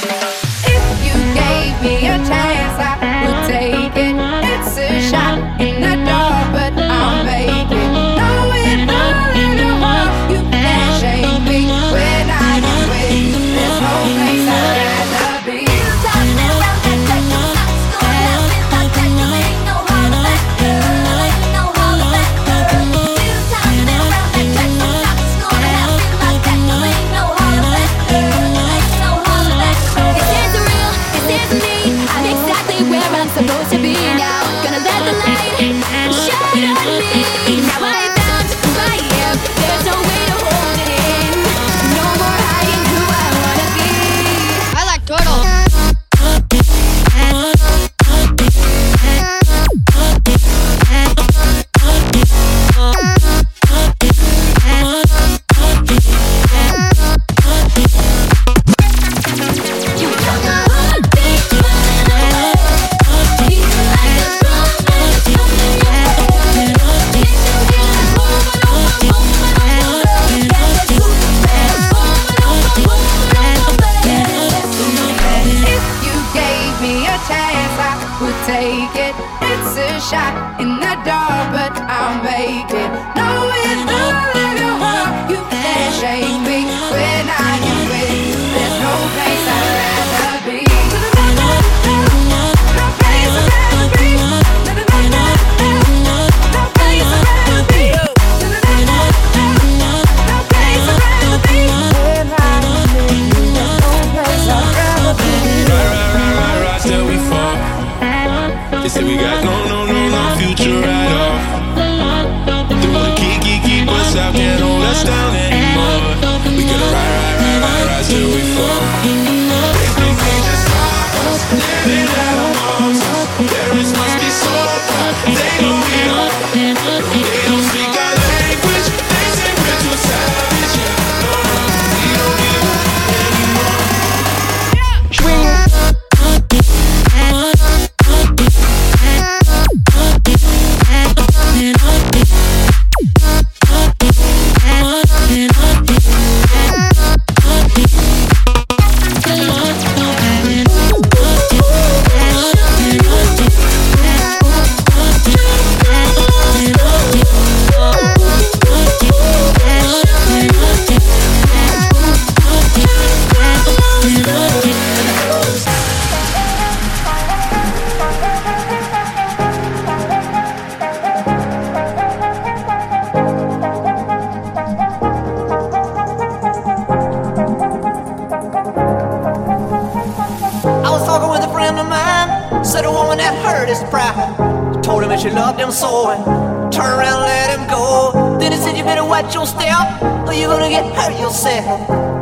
If you gave me a chance. They say we got no, no, no, no future at all. They wanna keep, keep, keep us out, can't hold us down anymore. We gonna ride, ride, ride, ride, ride till we fall.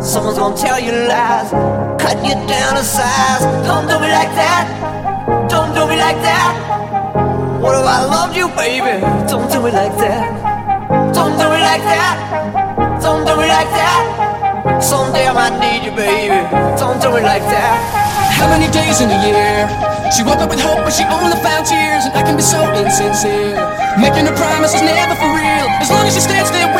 someone's gonna tell you lies, cut you down to size. Don't do me like that. Don't do me like that. What if I loved you, baby? Don't do me like that. Don't do me like that. Don't do me like that. Someday I might need you, baby. Don't do me like that. How many days in a year? She woke up with hope, but she only found tears. And I can be so insincere. Making her promises never for real. As long as she stands there.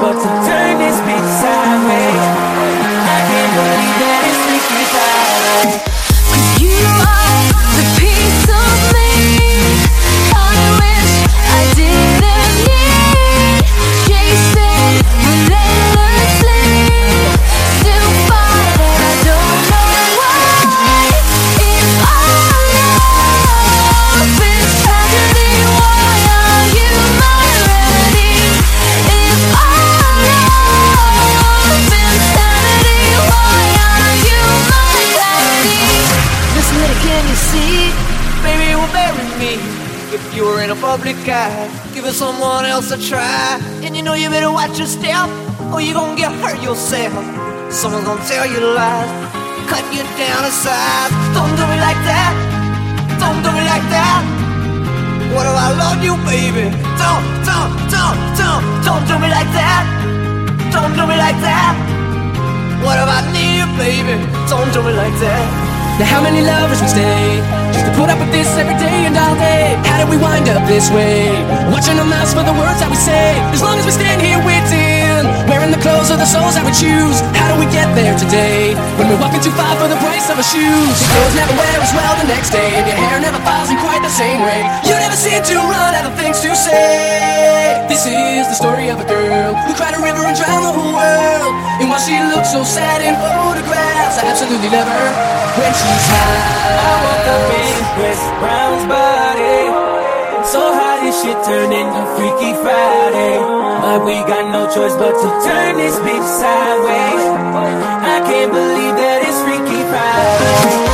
but to turn this. Giving someone else a try. And you know you better watch your step, or you gonna get hurt yourself. Someone's gonna tell you lies, cut you down to size. Don't do me like that. Don't do me like that. What if I love you, baby? Don't, don't, don't, don't, don't do me like that. Don't do me like that. What if I need you, baby? Don't do me like that. Now how many lovers stay just to put up with this every day and all day? How did we wind up this way? Watching our mouths for the words that we say. As long as we stand here wearing the clothes of the souls that we choose. How do we get there today? When we're walking too far for the price of our shoes. Your clothes never wear as well the next day, and your hair never falls in quite the same way. You never seem to run out of things to say. This is the story of a girl who cried a river and drowned the whole world. And while she looked so sad in photographs, I absolutely love her when she's high. I woke up in Chris Brown's body. So how this shit turned into Freaky Friday? But we got no choice but to turn this bitch sideways. I can't believe that it's Freaky Friday.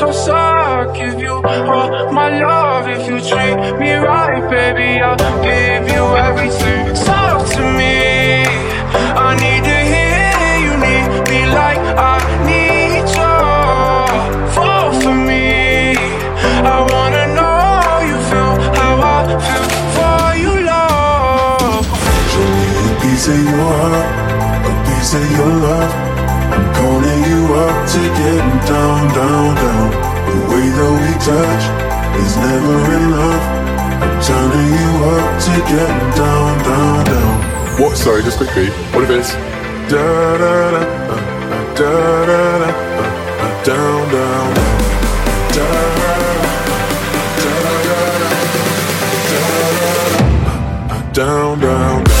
Closer, I'll give you all my love. If you treat me right, baby, I'll give you everything. Talk to me. I need to hear you need me like I need you. Fall for me. I wanna know how you feel how I feel for you, love. Show me a piece of your heart, a piece of your touch is never enough. I'm turning you up to getting down, down, down. What? Sorry, just quickly. What if it's Da da da, uh, uh, da da da, uh, uh, down, down, down. Da da da, da da da, da da da, uh, down, down, down.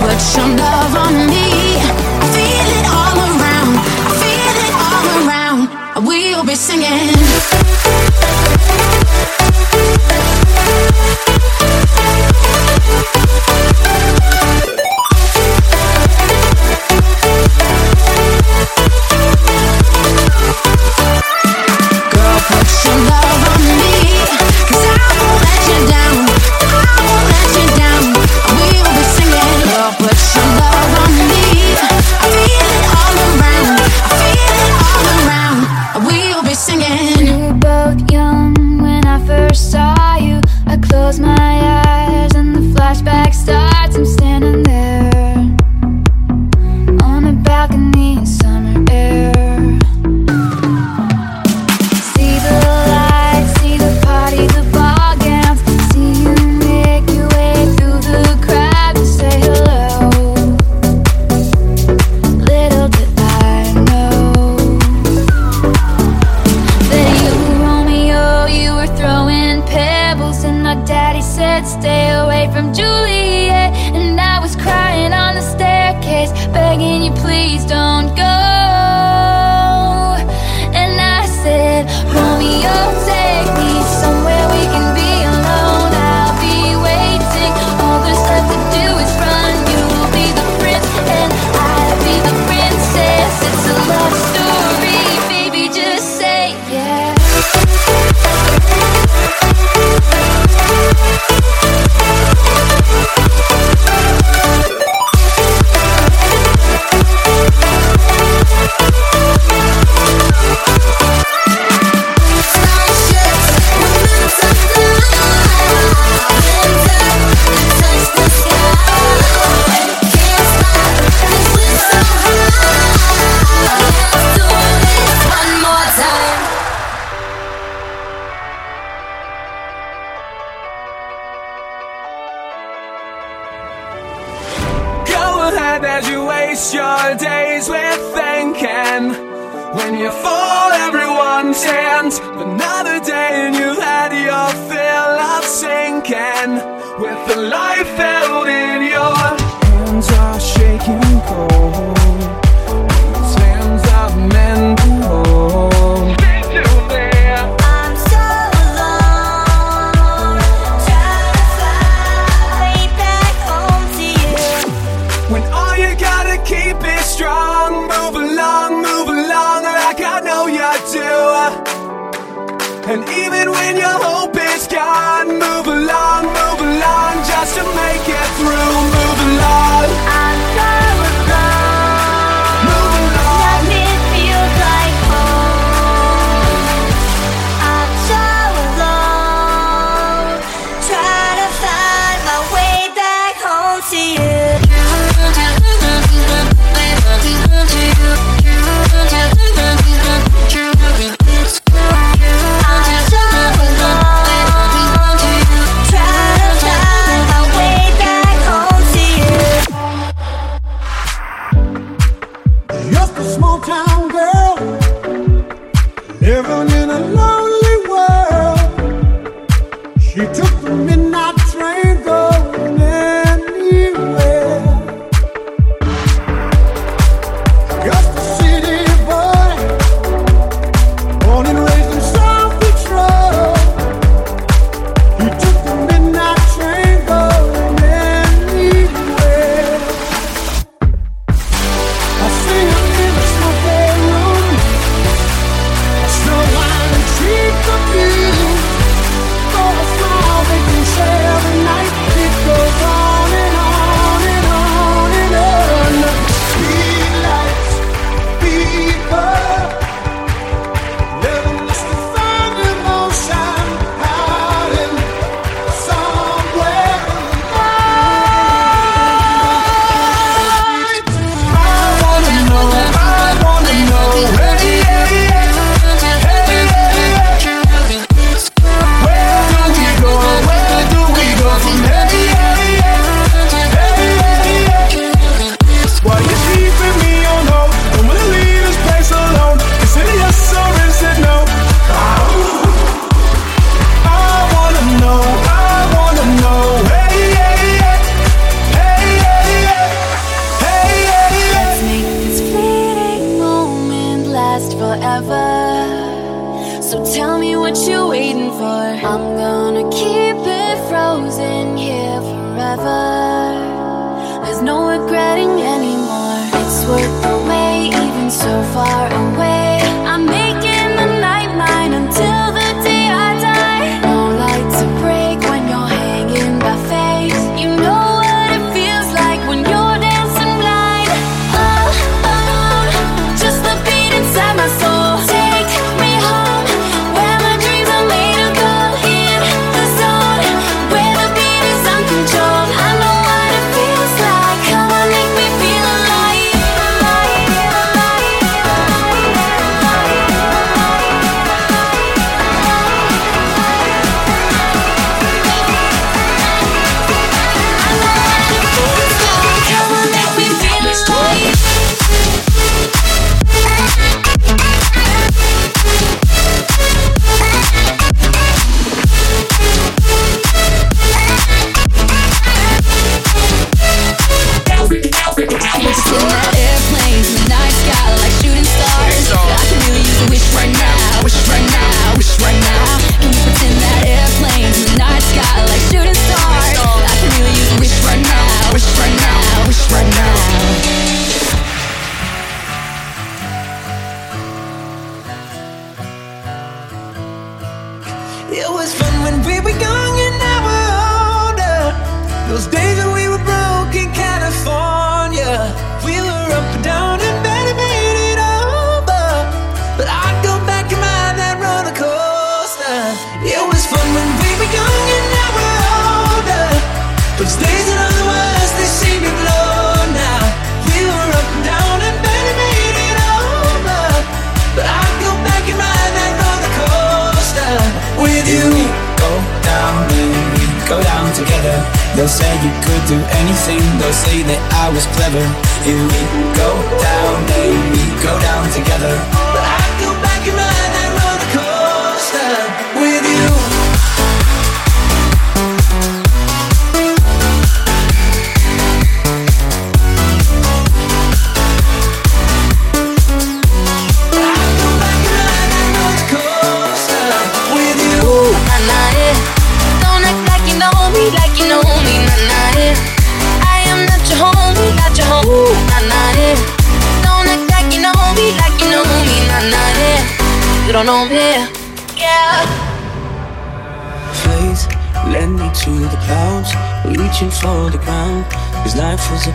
put your love on me. Feel it all around. Feel it all around. We'll be singing.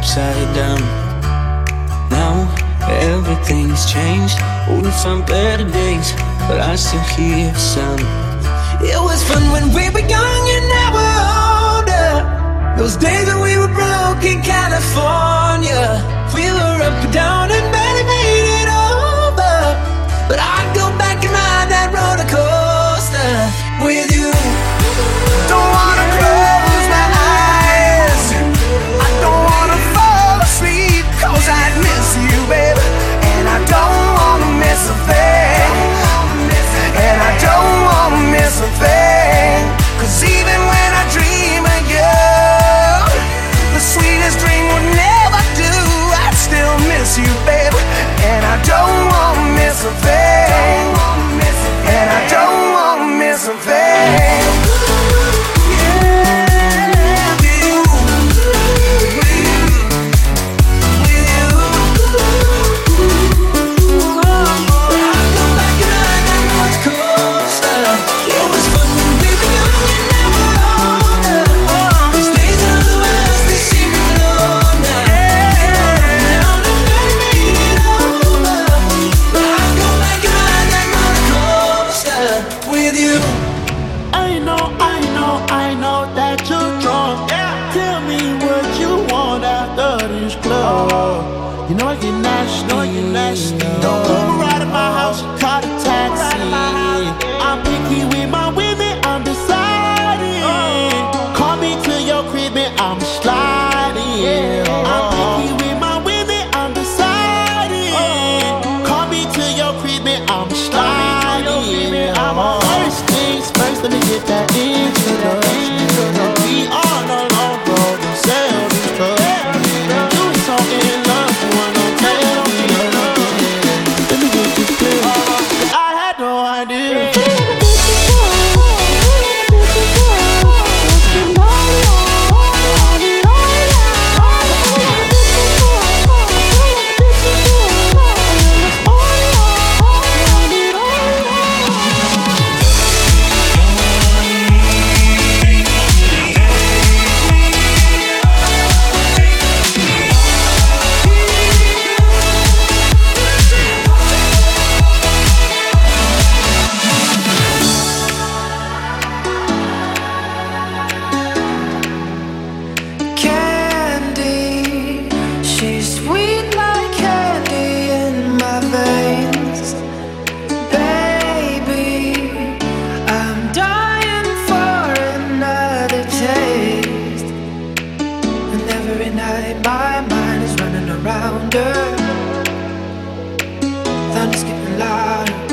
upside down. Now everything's changed. We found better days, but I still hear some. It was fun when we were young and now we're older. Those days when we were broke in California, we were up and down and better. every night my mind is running around her. Thunder's getting louder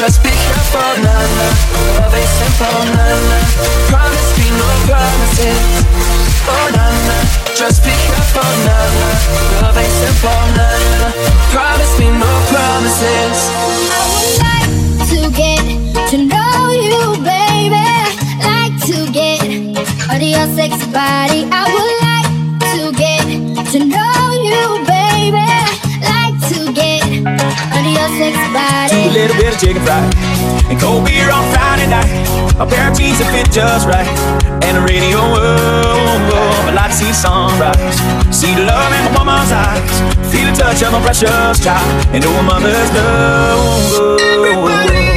Just be careful, na na. Love ain't simple, na na. Promise me no promises. Oh na na. Just be careful, na na. Love ain't simple, na na. Promise me no promises. I would like to get to know you, baby. Like to get under your sexy body. I would. your body. A little bit of chicken fried, and cold beer on Friday night. A pair of jeans that fit just right, and a radio of a see sunrise. See the love in my mama's eyes, feel the touch of my precious child, and know my mother's love. Everybody